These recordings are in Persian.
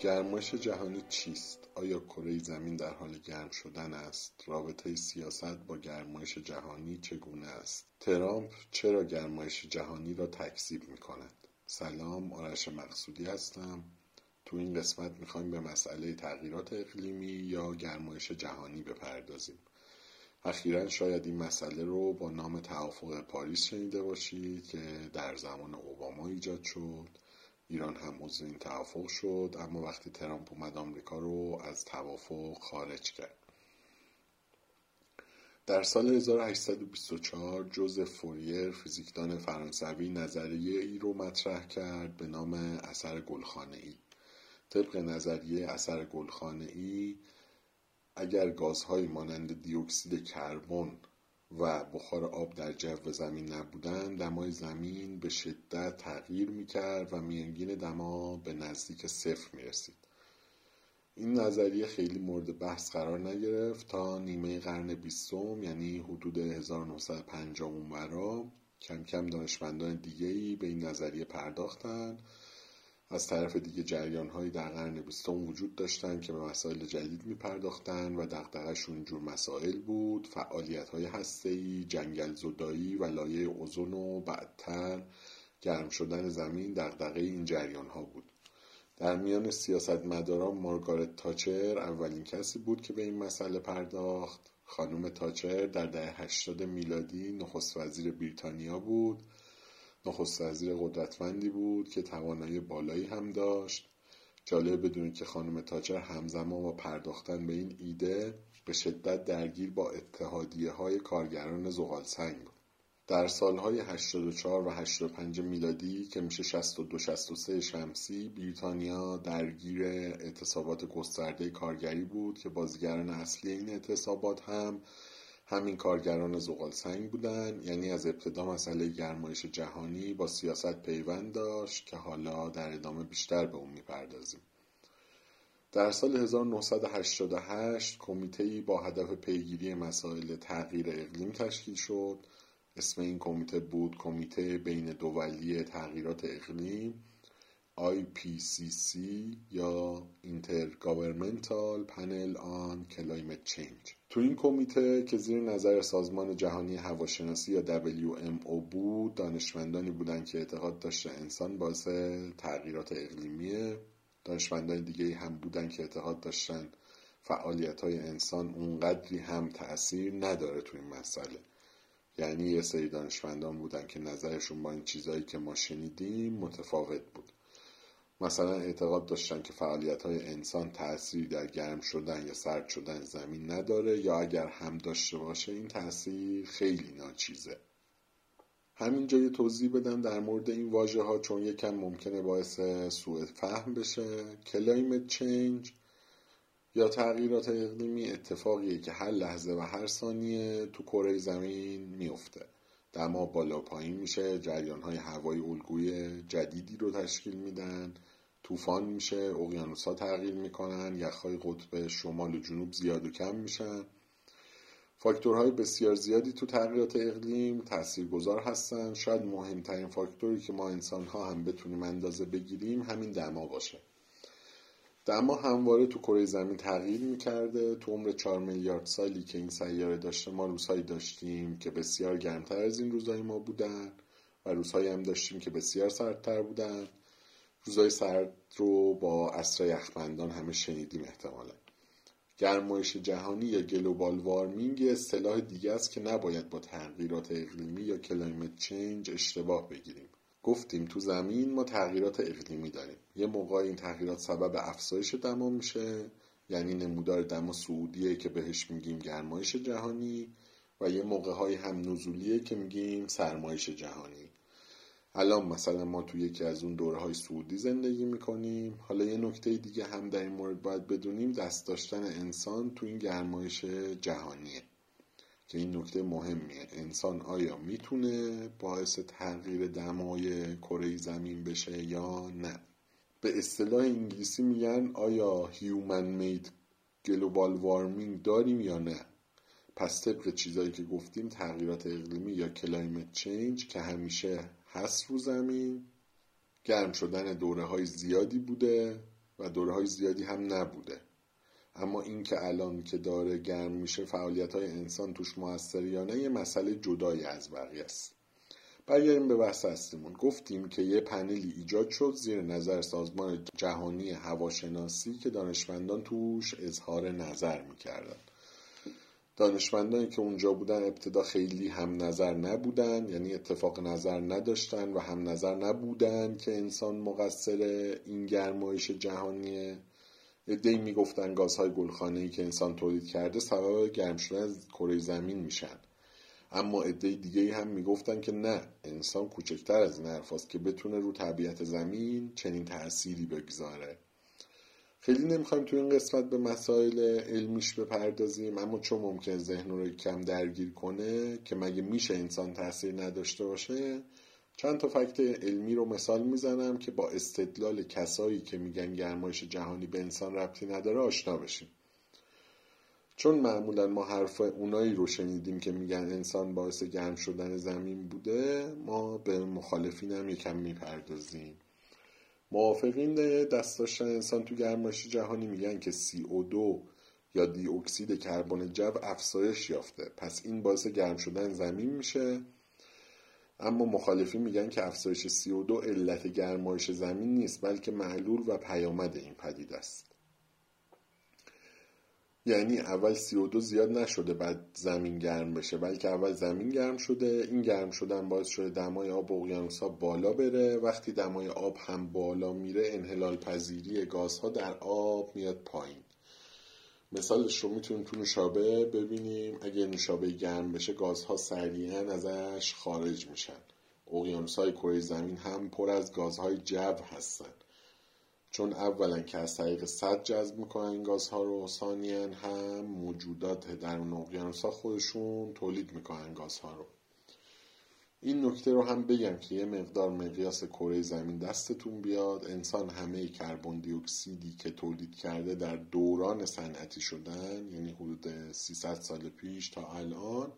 گرمایش جهانی چیست؟ آیا کره زمین در حال گرم شدن است؟ رابطه سیاست با گرمایش جهانی چگونه است؟ ترامپ چرا گرمایش جهانی را تکذیب می کند؟ سلام آرش مقصودی هستم تو این قسمت می‌خوایم به مسئله تغییرات اقلیمی یا گرمایش جهانی بپردازیم اخیرا شاید این مسئله رو با نام توافق پاریس شنیده باشید که در زمان اوباما ایجاد شد. ایران هم عضو این توافق شد اما وقتی ترامپ اومد آمریکا رو از توافق خارج کرد. در سال 1824 جوز فوریر فیزیکدان فرانسوی نظریه ای رو مطرح کرد به نام اثر گلخانه ای طبق نظریه اثر گلخانه ای اگر گازهایی مانند دیوکسید کربن و بخار آب در جو زمین نبودن دمای زمین به شدت تغییر می‌کرد و میانگین دما به نزدیک صفر می‌رسید. این نظریه خیلی مورد بحث قرار نگرفت تا نیمه قرن بیستم یعنی حدود 1950 اونورا. کم کم دانشمندان دیگهی به این نظریه پرداختند از طرف دیگه جریان هایی در قرن بیستم وجود داشتند که به مسائل جدید می پرداختن و دقدقشون جور مسائل بود. فعالیت های هستهی، جنگل زدایی و لایه اوزون و بعدتر گرم شدن زمین دقدقه این جریان ها بود. در میان سیاستمداران مارگارت تاچر اولین کسی بود که به این مسئله پرداخت. خانم تاچر در دهه 80 میلادی نخست وزیر بریتانیا بود نخست وزیر قدرتمندی بود که توانایی بالایی هم داشت. جالب بدونید که خانم تاچر همزمان با پرداختن به این ایده به شدت درگیر با اتحادیه های کارگران زغال سنگ بود. در سالهای 84 و 85 میلادی که میشه 62 63 شمسی بریتانیا درگیر اعتصابات گسترده کارگری بود که بازیگران اصلی این اعتصابات هم همین کارگران زغال سنگ بودن. یعنی از ابتدا مسئله گرمایش جهانی با سیاست پیوند داشت که حالا در ادامه بیشتر به اون می‌پردازیم. در سال 1988 کمیته با هدف پیگیری مسائل تغییر اقلیم تشکیل شد. اسم این کمیته بود کمیته بین دولی تغییرات اقلیم. IPCC یا Intergovernmental Panel on Climate Change تو این کمیته که زیر نظر سازمان جهانی هواشناسی یا WMO بود دانشمندانی بودند که اعتقاد داشته انسان باعث تغییرات اقلیمیه. دانشمندان دیگه هم بودن که اعتقاد داشتن فعالیت های انسان اونقدری هم تأثیر نداره تو این مسئله. یعنی یه سری دانشمندان بودن که نظرشون با این چیزهایی که ما شنیدیم متفاوت بود. مثلا اعتقاد داشتن که فعالیت های انسان تأثیری در گرم شدن یا سرد شدن زمین نداره یا اگر هم داشته باشه این تأثیر خیلی ناچیزه. همینجا یه توضیح بدم در مورد این واژه ها چون یکم ممکنه باعث سوء فهم بشه. climate change یا تغییرات اقلیمی اتفاقیه که هر لحظه و هر ثانیه تو کره زمین میفته دما بالا پایین میشه جریان های هوایی الگوی جدیدی رو تشکیل میدن. طوفان میشه اقیانوس ها تغییر می‌کنن یخهای قطب شمال و جنوب زیاد و کم میشن. فاکتورهای بسیار زیادی تو تغییرات اقلیم تاثیرگذار هستن. شاید مهمترین فاکتوری که ما انسان ها هم بتونیم اندازه بگیریم همین دما باشه. دما همواره تو کره زمین تغییر می‌کرده. تو عمر 4 میلیارد سالی که این سیاره داشته ما روزهایی داشتیم که بسیار گرمتر از این روزهای ما بودن و روزهایی هم داشتیم که بسیار سردتر بودن. روزهای سرد رو با اصر یخبندان همه شنیدیم احتمالا. گرمایش جهانی یا global warming اصطلاح دیگه است که نباید با تغییرات اقلیمی یا climate change اشتباه بگیریم. گفتیم تو زمین ما تغییرات اقلیمی داریم. یه موقع این تغییرات سبب افزایش دما میشه یعنی نمودار دما صعودیه که بهش میگیم گرمایش جهانی و یه موقع های هم نزولیه که میگیم سرمایش جهانی. الان مثلا ما تو یکی از اون دوره های صعودی زندگی می‌کنیم. حالا یه نکته دیگه هم در این مورد باید بدونیم دست داشتن انسان تو این گرمایش جهانیه که این نکته مهمیه. انسان آیا می‌تونه باعث تغییر دمای کره زمین بشه یا نه؟ به اصطلاح انگلیسی میگن آیا human-made global warming داریم یا نه؟ پس طبق چیزایی که گفتیم تغییرات اقلیمی یا climate change که همیشه هست رو زمین. گرم شدن دوره های زیادی بوده و دوره های زیادی هم نبوده. اما این که الان که داره گرم میشه فعالیت های انسان توش موثر یا نه یه مسئله جدایی از بقیه است. برگردیم به بحث هستیمون. گفتیم که یه پنلی ایجاد شد زیر نظر سازمان جهانی هواشناسی که دانشمندان توش اظهار نظر می‌کردن. دانشمندانی که اونجا بودن ابتدا خیلی هم نظر نبودن یعنی اتفاق نظر نداشتن و هم نظر نبودن که انسان مقصر این گرمایش جهانیه. ادهی می‌گفتن گازهای گلخانه‌ای که انسان تولید کرده سبب گرم شدن کره زمین میشن. اما عده دیگه هم می‌گفتن که نه انسان کوچکتر از این حرفاست که بتونه رو طبیعت زمین چنین تأثیری بگذاره. خیلی نمی‌خوایم تو این قسمت به مسائل علمیش بپردازیم اما چون ممکن ذهن رو کم درگیر کنه که مگه میشه انسان تاثیر نداشته باشه چند تا فکت علمی رو مثال می‌زنم که با استدلال کسایی که میگن گرمایش جهانی به انسان ربطی نداره آشنا بشیم. چون معمولا ما حرف اونایی رو شنیدیم که میگن انسان باعث گرم شدن زمین بوده ما به مخالفین هم یکم می‌پردازیم. موافقین دست داشتن انسان تو گرمایش جهانی میگن که CO2 یا دی اکسید کربن جو افزایش یافته. پس این باعث گرم شدن زمین میشه. اما مخالفین میگن که افزایش CO2 علت گرمایش زمین نیست بلکه معلول و پیامد این پدید است. یعنی اول CO2 زیاد نشده بعد زمین گرم بشه بلکه اول زمین گرم شده این گرم شدن باعث شده دمای آب و اقیانوس‌ها بالا بره. وقتی دمای آب هم بالا میره انحلال پذیری گازها در آب میاد پایین. مثالش رو می‌تونیم تو نوشابه ببینیم. اگه نوشابه گرم بشه گازها سریعا ازش خارج میشن. اقیانوس‌های کره زمین هم پر از گازهای جو هستن. چون اولا که از طریق صد جذب می‌کنن این گازها رو ثانیا هم موجودات در اون اقیانوس ها خودشون تولید می‌کنن گازها رو. این نکته رو هم بگم که یه مقدار مقیاس کره زمین دستتون بیاد. انسان همه کربن دی اکسیدی که تولید کرده در دوران صنعتی شدن یعنی حدود 300 سال پیش تا الان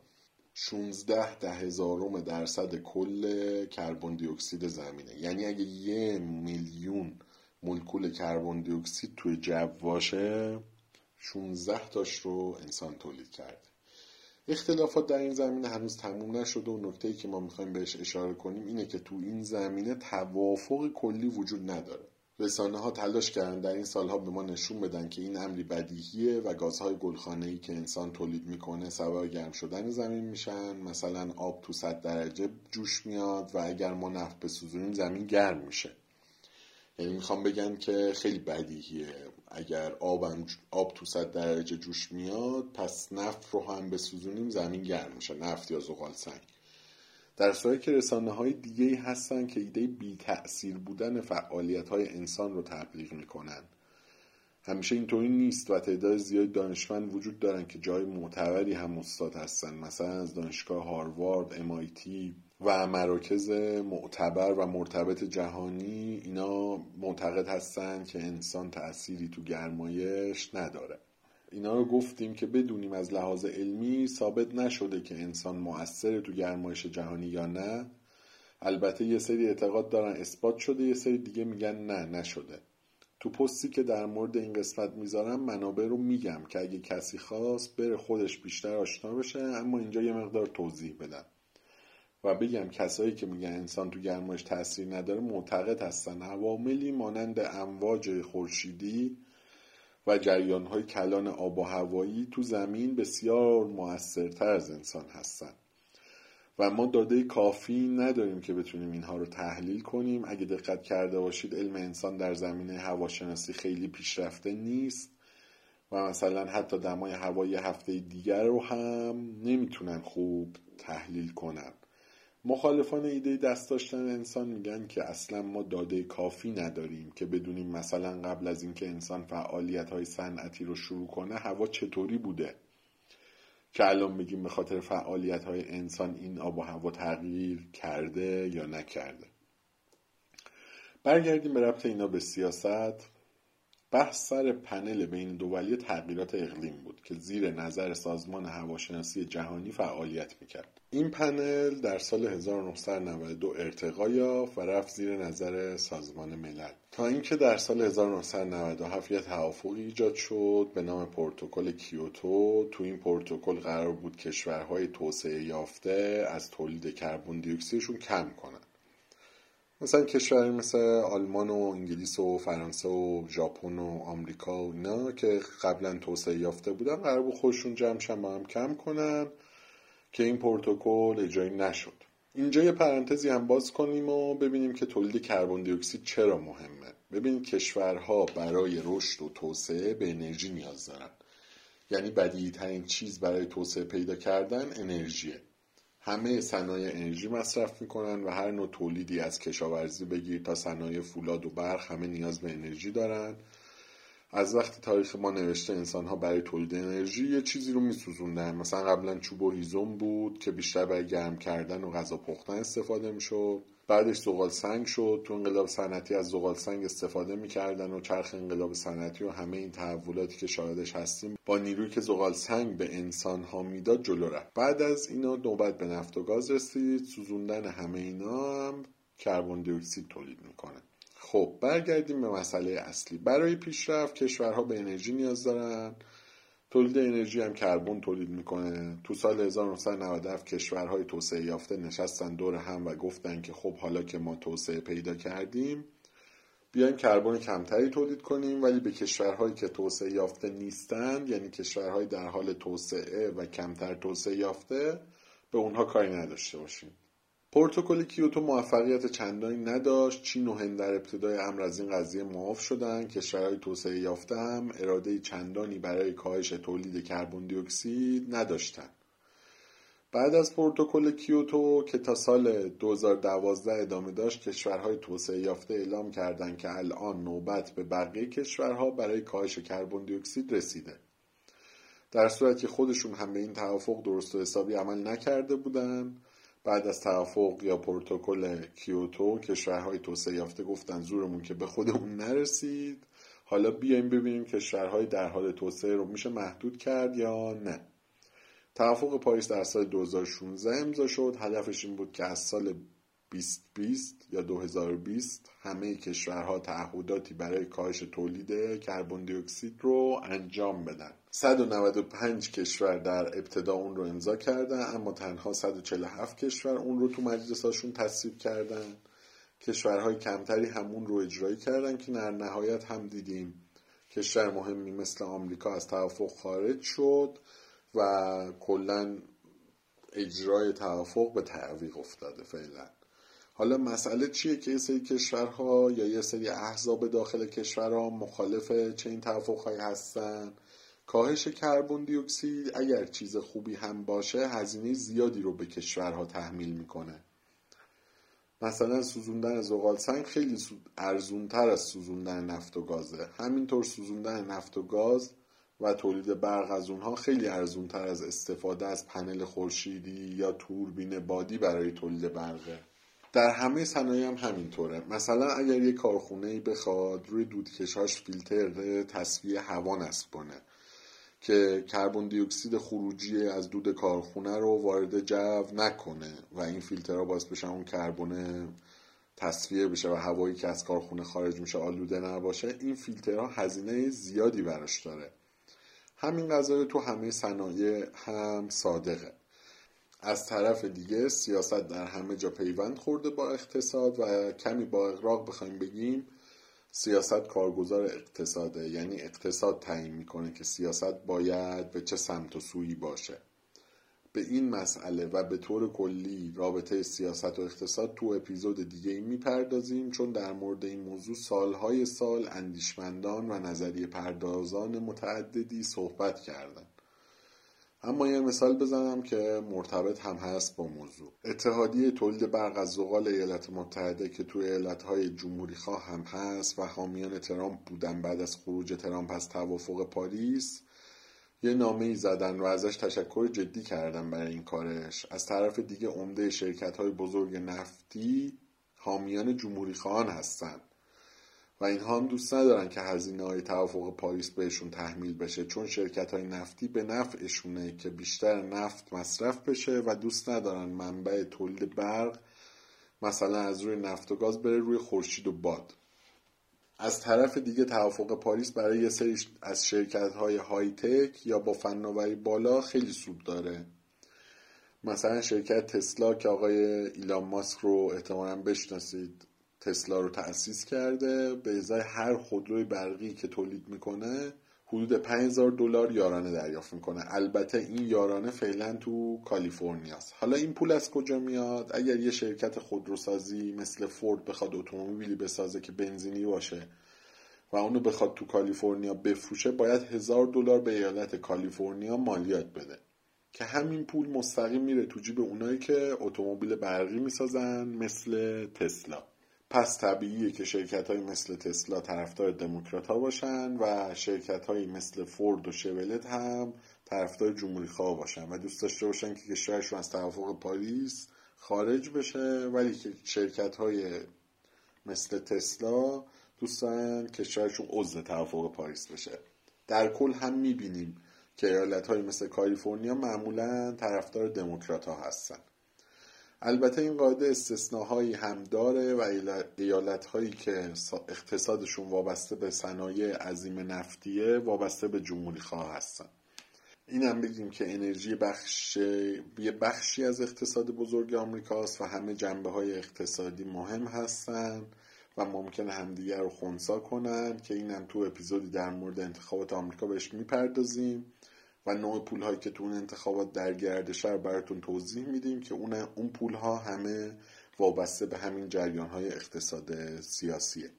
16 ده هزارم درصد کل کربن دی اکسید زمینه. یعنی اگه یه میلیون مولکول کربن دی اکسید توی جو باشه 16 تاش رو انسان تولید کرده. اختلافات در این زمینه هنوز تموم نشده و نکته که ما می‌خوایم بهش اشاره کنیم اینه که تو این زمینه توافق کلی وجود نداره. رسانه ها تلاش کردن در این سالها به ما نشون بدن که این امری بدیهیه و گازهای گلخانه ای که انسان تولید می‌کنه سبب گرم شدن زمین میشن. مثلا آب تو 100 درجه جوش میاد و اگر ما نفت بسوزونیم زمین گرم میشه. یعنی می‌خوام بگن که خیلی بدیهیه. اگر آبم آب تو صد درجه جوش میاد پس نفت رو هم بسوزونیم زمین گرم میشه نفت یا زغال سنگ. در صورتی که رسانه های دیگه هستن که ایده بی تأثیر بودن فعالیت های انسان رو تبلیغ می‌کنن. همیشه اینطوری نیست و تعداد زیاد دانشمند وجود دارن که جای معتبری هم استاد هستن. مثلا از دانشگاه هاروارد، MIT و مراکز معتبر و مرتبط جهانی اینا معتقد هستن که انسان تأثیری تو گرمایش نداره. اینا رو گفتیم که بدونیم از لحاظ علمی ثابت نشده که انسان مؤثر تو گرمایش جهانی یا نه. البته یه سری اعتقاد دارن اثبات شده یه سری دیگه میگن نه نشده. تو پستی که در مورد این قسمت می‌ذارم منابع رو میگم که اگه کسی خواست بره خودش بیشتر آشنا بشه اما اینجا یه مقدار توضیح بدم. و بگم کسایی که میگن انسان تو گرمایش تاثیر نداره معتقد هستن. عواملی مانند امواج خورشیدی و جریانهای کلان آب و هوایی تو زمین بسیار موثرتر از انسان هستن. و ما داده کافی نداریم که بتونیم اینها رو تحلیل کنیم. اگه دقت کرده باشید علم انسان در زمینه هواشناسی خیلی پیشرفته نیست و مثلا حتی دمای هوایی هفته دیگر رو هم نمی‌تونن خوب تحلیل کنن. مخالفان ایده دست داشتن انسان میگن که اصلا ما داده کافی نداریم که بدونیم مثلا قبل از اینکه انسان فعالیت های صنعتی رو شروع کنه هوا چطوری بوده. که الان بگیم به خاطر فعالیت های انسان این آب و هوا تغییر کرده یا نکرده. برگردیم به ربط اینا به سیاست. بحث سر پنل بین دولی تغییرات اقلیم بود که زیر نظر سازمان هواشناسی جهانی فعالیت می‌کرد. این پنل در سال 1992 ارتقا یافت و رفت زیر نظر سازمان ملل. تا اینکه در سال 1997 یه توافقی ایجاد شد به نام پروتکل کیوتو. تو این پروتکل قرار بود کشورهای توسعه یافته از تولید کربن دی اکسیدشون کم کنن. مثلا کشوری مثل آلمان و انگلیس و فرانسه و ژاپن و آمریکا و اینا که قبلا توسعه یافته بودن قرار بود خودشون جمع با هم کم کنن که این پروتکل اجرایی نشد. اینجا یه پرانتزی هم باز کنیم و ببینیم که تولید کربن دی چرا مهمه. ببینید کشورها برای رشد و توسعه به انرژی نیاز دارن. یعنی بدیهی چیز برای توسعه پیدا کردن انرژیه. همه صنایع انرژی مصرف می‌کنن و هر نوع تولیدی از کشاورزی بگیر تا صنایع فولاد و برق همه نیاز به انرژی دارن. از وقتی تاریخ ما نوشته انسان ها برای تولید انرژی یه چیزی رو میسوزوندن. مثلا قبلا چوب و هیزم بود که بیشتر برای گرم کردن و غذا پختن استفاده می‌شد. بعدش زغال سنگ شد. تو انقلاب صنعتی از زغال سنگ استفاده می‌کردن و چرخ انقلاب صنعتی و همه این تحولاتی که شاهدش هستیم با نیرویی که زغال سنگ به انسان ها می‌داد جلو رفت. بعد از اینا نوبت به نفت و گاز رسید. سوزوندن همه اینا هم کربن دی اکسید تولید می‌کنه. خب برگردیم به مسئله اصلی. برای پیشرفت کشورها به انرژی نیاز دارن. تولید انرژی هم کربن تولید می‌کنه. تو سال 1997 کشورهای توسعه یافته نشستن دور هم و گفتن که خب حالا که ما توسعه پیدا کردیم بیایم کربن کمتری تولید کنیم. ولی به کشورهایی که توسعه یافته نیستند یعنی کشورهای در حال توسعه و کمتر توسعه یافته به اونها کاری نداشته باشیم. پروتکل کیوتو موفقیت چندانی نداشت. چین و هند در ابتدای امر از این قضیه معاف شدند کشورهای توسعه یافته هم اراده چندانی برای کاهش تولید کربن دی اکسید نداشتند بعد از پروتکل کیوتو که تا سال 2012 ادامه داشت کشورهای توسعه یافته اعلام کردند که الان نوبت به بقیه کشورها برای کاهش کربن دی اکسید رسیده. در صورتی که خودشون هم به این توافق درست و حسابی عمل نکرده بودند بعد از توافق یا پروتکل کیوتو کشورهای توسعه یافته گفتن زورمون که به خودمون نرسید. حالا بیایم ببینیم کشورهای در حال توسعه رو میشه محدود کرد یا نه. توافق پاریس در سال 2016 امضا شد. هدفش این بود که از سال 2020 یا 2020 همه کشورها تعهداتی برای کاهش تولید کربن دی اکسید رو انجام بدن. 195 کشور در ابتدا اون رو امضا کردن اما تنها 147 کشور اون رو تو مجلساشون تصویب کردن. کشورهای کمتری همون رو اجرایی کردن که در نهایت هم دیدیم کشور مهمی مثل آمریکا از توافق خارج شد و کلا اجرای توافق به تعویق افتاده فعلا. حالا مسئله چیه که یه سری کشورها یا یه سری احزاب داخل کشورها مخالف چنین توافقهایی هستن؟ کاهش کربن دی اکسید اگر چیز خوبی هم باشه هزینه زیادی رو به کشورها تحمیل می‌کنه. مثلا سوزوندن زغال سنگ خیلی ارزونتر از سوزوندن نفت و گازه. همینطور سوزوندن نفت و گاز و تولید برق از اونها خیلی ارزونتر از استفاده از پنل خورشیدی یا توربین بادی برای تولید برقه در همه صنایع هم همینطوره. مثلا اگر یک کارخونه ای بخواد روی دودکشاش فیلتر تصفیه هوا نصب کنه که کربن دی اکسید خروجی از دود کارخونه رو وارد جو نکنه و این فیلترها باعث بشن اون کربن تصفیه بشه و هوایی که از کارخونه خارج میشه آلوده نباشه این فیلترها هزینه زیادی براش داره. همین قضایه تو همه صنایع هم صادقه. از طرف دیگه سیاست در همه جا پیوند خورده با اقتصاد و کمی با اقراق بخوایم بگیم سیاست کارگزار اقتصاده. یعنی اقتصاد تعیین می‌کنه که سیاست باید به چه سمت و سویی باشه. به این مسئله و به طور کلی رابطه سیاست و اقتصاد تو اپیزود دیگه ای می‌پردازیم چون در مورد این موضوع سالهای سال اندیشمندان و نظریه پردازان متعددی صحبت کردن. اما یه مثال بزنم که مرتبط هم هست با موضوع. اتحادیه تولید برق از زغال ایالات متحده که توی ایالتهای جمهوری خواه هم هست و حامیان ترامپ بودن بعد از خروج ترامپ از توافق پاریس یه نامه ای زدن و ازش تشکر جدی کردن برای این کارش. از طرف دیگه عمده شرکت های بزرگ نفتی حامیان جمهوری خواهان هستن. و اینها هم دوست ندارن که هزینه های توافق پاریس بهشون تحمیل بشه چون شرکت های نفتی به نفعشونه که بیشتر نفت مصرف بشه و دوست ندارن منبع تولید برق مثلا از روی نفت و گاز بره روی خورشید و باد. از طرف دیگه توافق پاریس برای یه سری از شرکت های های تک یا با فناوری بالا خیلی سود داره. مثلا شرکت تسلا که آقای ایلان ماسک رو احتمالا بشناسید. تسلا رو تأسیس کرده به ازای هر خودروی برقی که تولید می‌کنه حدود 5000 دلار یارانه دریافت می‌کنه. البته این یارانه فعلا تو کالیفرنیاست. حالا این پول از کجا میاد؟ اگر یه شرکت خودروسازی مثل فورد بخواد اتومبیلی بسازه که بنزینی باشه و اونو بخواد تو کالیفرنیا بفروشه باید هزار دلار به ایالت کالیفرنیا مالیات بده. که همین پول مستقیم میره تو جیب اونایی که اتومبیل برقی می‌سازن مثل تسلا. پس طبیعیه که شرکت های مثل تسلا طرفدار دموکرات ها باشن و شرکت های مثل فورد و شولت هم طرفدار جمهوری خواه باشن و دوست داشته باشن که کشورشون از توافق پاریس خارج بشه. ولی که شرکت های مثل تسلا دوست دارن کشورشون عضو توافق پاریس بشه. در کل هم می‌بینیم که ایالت های مثل کالیفرنیا معمولا طرفدار دموکرات ها هستن. البته این قاعده استثناهایی هم داره و ایالت هایی که اقتصادشون وابسته به صنایع عظیم نفتیه وابسته به جمهوری خواه هستن. این هم بگیم که انرژی بخش یه بخشی از اقتصاد بزرگ آمریکاست و همه جنبه های اقتصادی مهم هستن و ممکن همدیگر رو خونسا کنن که اینم تو اپیزودی در مورد انتخابات آمریکا بهش می‌پردازیم. و نوع پول هایی که تو اون انتخابات در گردش براتون توضیح میدیم که اون اون پول ها همه وابسته به همین جریان های اقتصاد سیاسیه.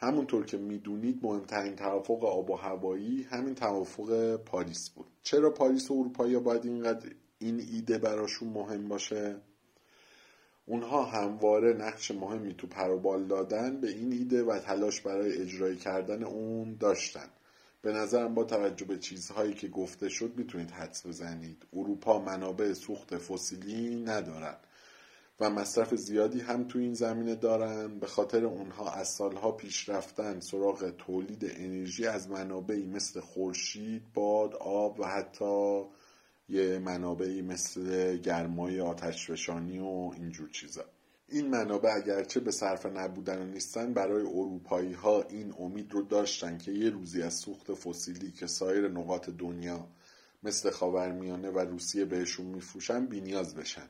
همونطور که می‌دونید مهمترین توافق آب و هوایی همین توافق پاریس بود. چرا پاریس و اروپایی باید اینقدر این ایده براشون مهم باشه؟ اونها همواره نقش مهمی تو پروبال دادن به این ایده و تلاش برای اجرایی کردن اون داشتن. به نظرم با توجه به چیزهایی که گفته شد می‌تونید حدس بزنید. اروپا منابع سوخت فسیلی ندارن و مصرف زیادی هم تو این زمینه دارن. به خاطر اونها از سالها پیش رفتن سراغ تولید انرژی از منابعی مثل خورشید، باد، آب و حتی یه منابعی مثل گرمای آتشفشانی و اینجور چیزا. این منابع اگرچه به صرف نبودن نیستن برای اروپایی ها این امید رو داشتن که یه روزی از سوخت فسیلی که سایر نقاط دنیا مثل خاورمیانه و روسیه بهشون میفروشن بینیاز بشن.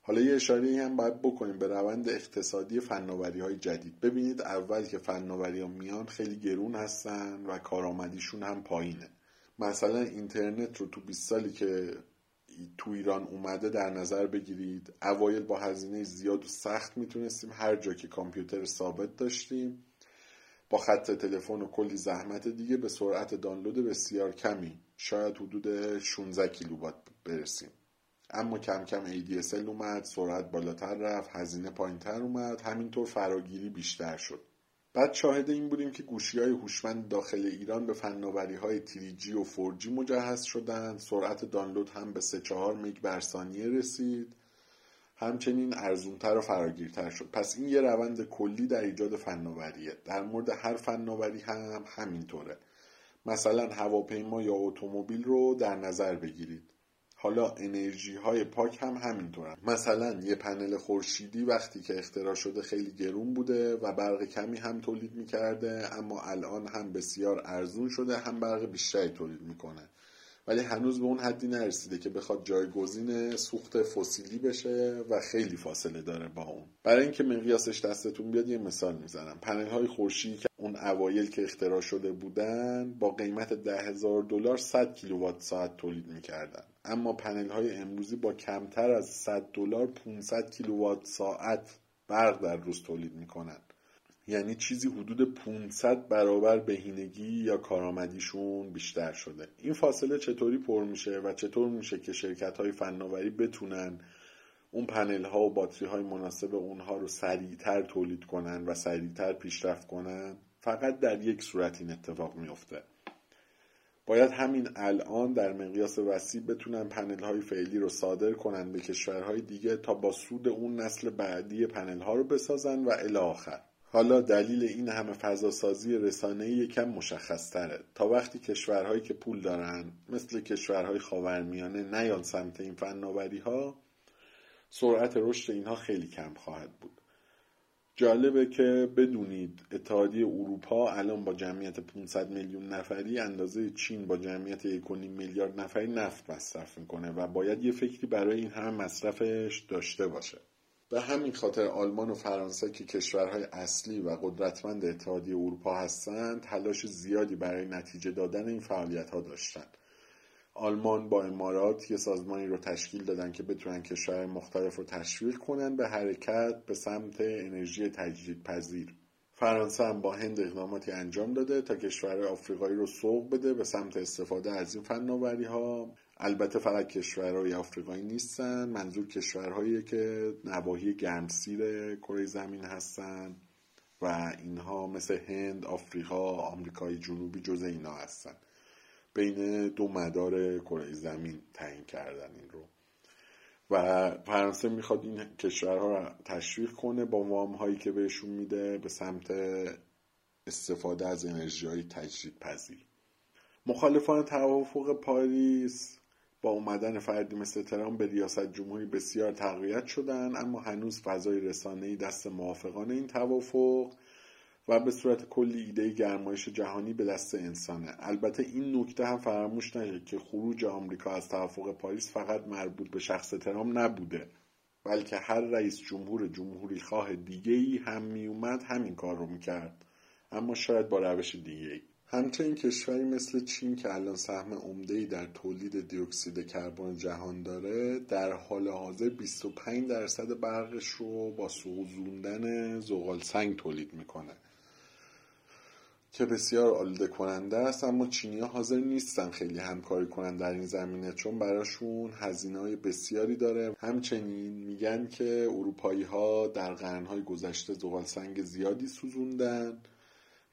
حالا یه اشاره هم باید بکنیم به روند اقتصادی فناوری های جدید. ببینید اول که فناوری میان خیلی گرون هستن و کارآمدیشون هم پایینه. مثلا اینترنت رو تو 20 سالی که تو ایران اومده در نظر بگیرید. اوایل با هزینه زیاد و سخت می‌تونستیم هر جا که کامپیوتر ثابت داشتیم. با خط تلفن و کلی زحمت دیگه به سرعت دانلود بسیار کمی. شاید حدود 16 کیلوبات برسیم. اما کم کم ADSL اومد سرعت بالاتر رفت هزینه پایینتر اومد. همینطور فراگیری بیشتر شد. بعد شاهد این بودیم که گوشی های هوشمند داخل ایران به فناوری های 3G و 4G مجهز شدند. سرعت دانلود هم به 3 4 میگ بر ثانیه رسید. همچنین ارزونتر و فراگیرتر شد. پس این یه روند کلی در ایجاد فناوریه. در مورد هر فناوری هم همینطوره. مثلا هواپیما یا اتومبیل رو در نظر بگیرید. حالا انرژی های پاک هم همینطورن. مثلا یه پنل خورشیدی وقتی که اختراع شده خیلی گرون بوده و برق کمی هم تولید می‌کرده اما الان هم بسیار ارزون شده هم برق بیشتری تولید می‌کنه. ولی هنوز به اون حدی نرسیده که بخواد جایگزین سوخت فسیلی بشه و خیلی فاصله داره با اون. برای اینکه مقیاسش دستتون بیاد یه مثال می‌زنم. پنل های خورشیدی که اون اوایل که اختراع شده بودن با قیمت ده هزار دلار 100 کیلووات ساعت تولید می‌کردن. اما پنل های امروزی با کمتر از 100 دلار 500 کیلووات ساعت برق در روز تولید می‌کنن. یعنی چیزی حدود 500 برابر بهینگی یا کارآمدیشون بیشتر شده. این فاصله چطوری پر میشه و چطور میشه که شرکت های فناوری بتونن اون پنل ها و باتری های مناسب اونها رو سریعتر تولید کنن و سریعتر پیشرفت کنن؟ فقط در یک صورت این اتفاق میفته باید همین الان در مقیاس وسیع بتونن پنل های فعلی رو صادر کنن به کشورهای دیگه تا با سود اون نسل بعدی پنل ها رو بسازن و الی آخر. حالا دلیل این همه فضاسازی رسانه یکم مشخص تره تا وقتی کشورهایی که پول دارن مثل کشورهای خاورمیانه نیان سمت این فناوری ها سرعت رشد اینها خیلی کم خواهد بود. جالبه که بدونید اتحادیه اروپا الان با جمعیت 500 میلیون نفری اندازه چین با جمعیت 1.5 میلیارد نفری نفت مصرف می‌کنه و باید یه فکری برای این همه مصرفش داشته باشه. به همین خاطر آلمان و فرانسه که کشورهای اصلی و قدرتمند اتحادیه اروپا هستند تلاش زیادی برای نتیجه دادن این فعالیت ها داشتند آلمان با امارات یه سازمانی رو تشکیل دادن که بتونن کشورهای مختلف رو تشویق کنن به حرکت به سمت انرژی تجدیدپذیر. فرانسه هم با هند اقداماتی انجام داده تا کشورهای آفریقایی رو سوق بده به سمت استفاده از این فناوری ها البته فقط کشورهای آفریقایی نیستن منظور کشورهایی که نواحی گرمسیر کره زمین هستن و اینها مثل هند، آفریقا، آمریکای جنوبی جز اینا هستن. بین دو مدار کره زمین تعیین کردن این رو. و فرانسه می‌خواد این کشورها رو تشویق کنه با وام هایی که بهشون میده به سمت استفاده از انرژی های تجدید پذیر مخالفان توافق پاریس با اومدن فردی مثل ترامپ به ریاست جمهوری بسیار تقویت شدن اما هنوز فضای رسانه‌ای دست موافقان این توافق و به صورت کلی ایده گرمایش جهانی به دست انسانه. البته این نکته هم فراموش نشه که خروج آمریکا از توافق پاریس فقط مربوط به شخص ترامپ نبوده بلکه هر رئیس جمهور جمهوری خواه دیگه ای هم میومد همین کار رو می‌کرد. اما شاید با روش دیگه ای همچنین کشوری مثل چین که الان سهم عمده در تولید دیوکسید کربن جهان داره در حال حاضر 25 درصد برقش رو با سوزوندن زغال سنگ تولید می‌کنه. که بسیار آلوده کننده است اما چینی ها حاضر نیستن خیلی همکاری کنن در این زمینه چون براشون هزینه های بسیاری داره. همچنین میگن که اروپایی ها در قرنهای گذشته زغال سنگ زیادی سوزوندن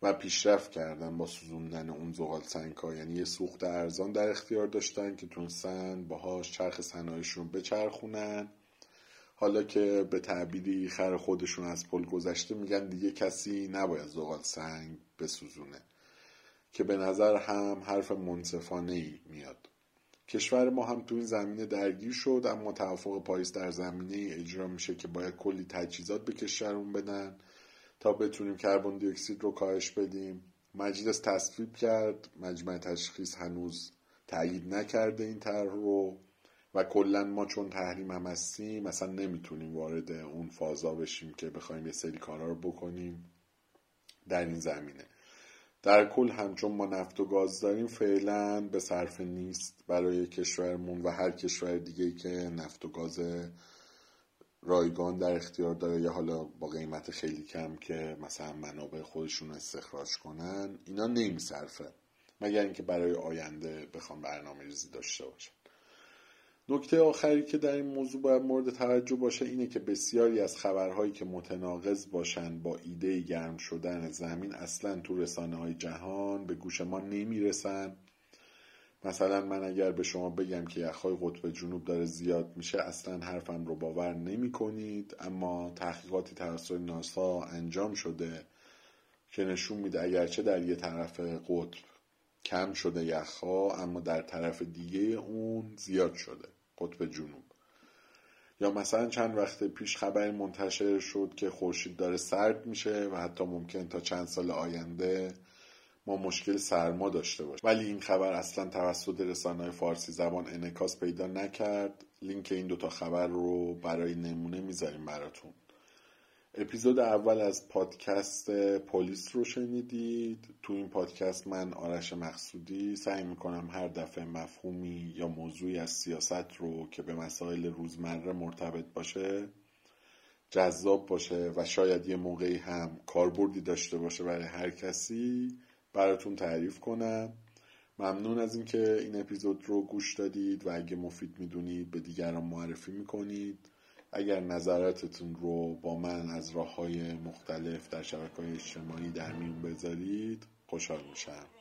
و پیشرفت کردن با سوزوندن اون زغال سنگ ها یعنی یه سوخت ارزان در اختیار داشتن که تونستن باهاش چرخ صنایعشون بچرخونن. حالا که به تعبیری خر خودشون از پل گذشته میگن دیگه کسی نباید زغال سنگ بسوزونه. که به نظر هم حرف منصفانه ای میاد. کشور ما هم تو این زمینه درگیر شد اما توافق پاریس در زمینه اجرا میشه که باید کلی تجهیزات به کشورمون بدن تا بتونیم کربن دی اکسید رو کاهش بدیم. مجلس تصویب کرد مجمع تشخیص هنوز تایید نکرده این طرح رو و کلا ما چون تحریم هم هستیم مثلا نمی‌تونیم وارد اون فازا بشیم که بخوایم یه سری کارا رو بکنیم. در این زمینه. در کل هم چون ما نفت و گاز داریم فعلا به صرف نیست برای کشورمون و هر کشور دیگه که نفت و گاز رایگان در اختیار داره یا حالا با قیمت خیلی کم که مثلا منابع خودشون استخراج کنن اینا نمیصرفه مگر اینکه برای آینده بخوام برنامه ریزی داشته باشن نکته آخری که در این موضوع باید مورد توجه باشه اینه که بسیاری از خبرهایی که متناقض باشن با ایده گرم شدن زمین اصلا تو رسانه های جهان به گوش ما نمی‌رسن. مثلا من اگر به شما بگم که یخهای قطب جنوب داره زیاد میشه اصلا حرفم رو باور نمی کنید اما تحقیقاتی توسط ناسا انجام شده که نشون میده اگرچه در یه طرف قطب کم شده یخها اما در طرف دیگه اون زیاد شده. قطب جنوب. یا مثلا چند وقت پیش خبر منتشر شد که خورشید داره سرد میشه و حتی ممکن تا چند سال آینده ما مشکل سرما داشته باشیم. ولی این خبر اصلا توسط رسانه فارسی زبان انکاس پیدا نکرد. لینک این دوتا خبر رو برای نمونه می‌ذاریم براتون. اپیزود اول از پادکست پلیس رو شنیدید. تو این پادکست من آرش مقصودی سعی می‌کنم هر دفعه مفهومی یا موضوعی از سیاست رو که به مسائل روزمره مرتبط باشه جذاب باشه و شاید یه موقعی هم کاربردی داشته باشه برای هر کسی براتون تعریف کنم. ممنون از اینکه این اپیزود رو گوش دادید و اگه مفید می‌دونید به دیگران معرفی می‌کنید. اگر نظراتتون رو با من از راه های مختلف در شبکه های اجتماعی در میون بذارید خوشحال میشم.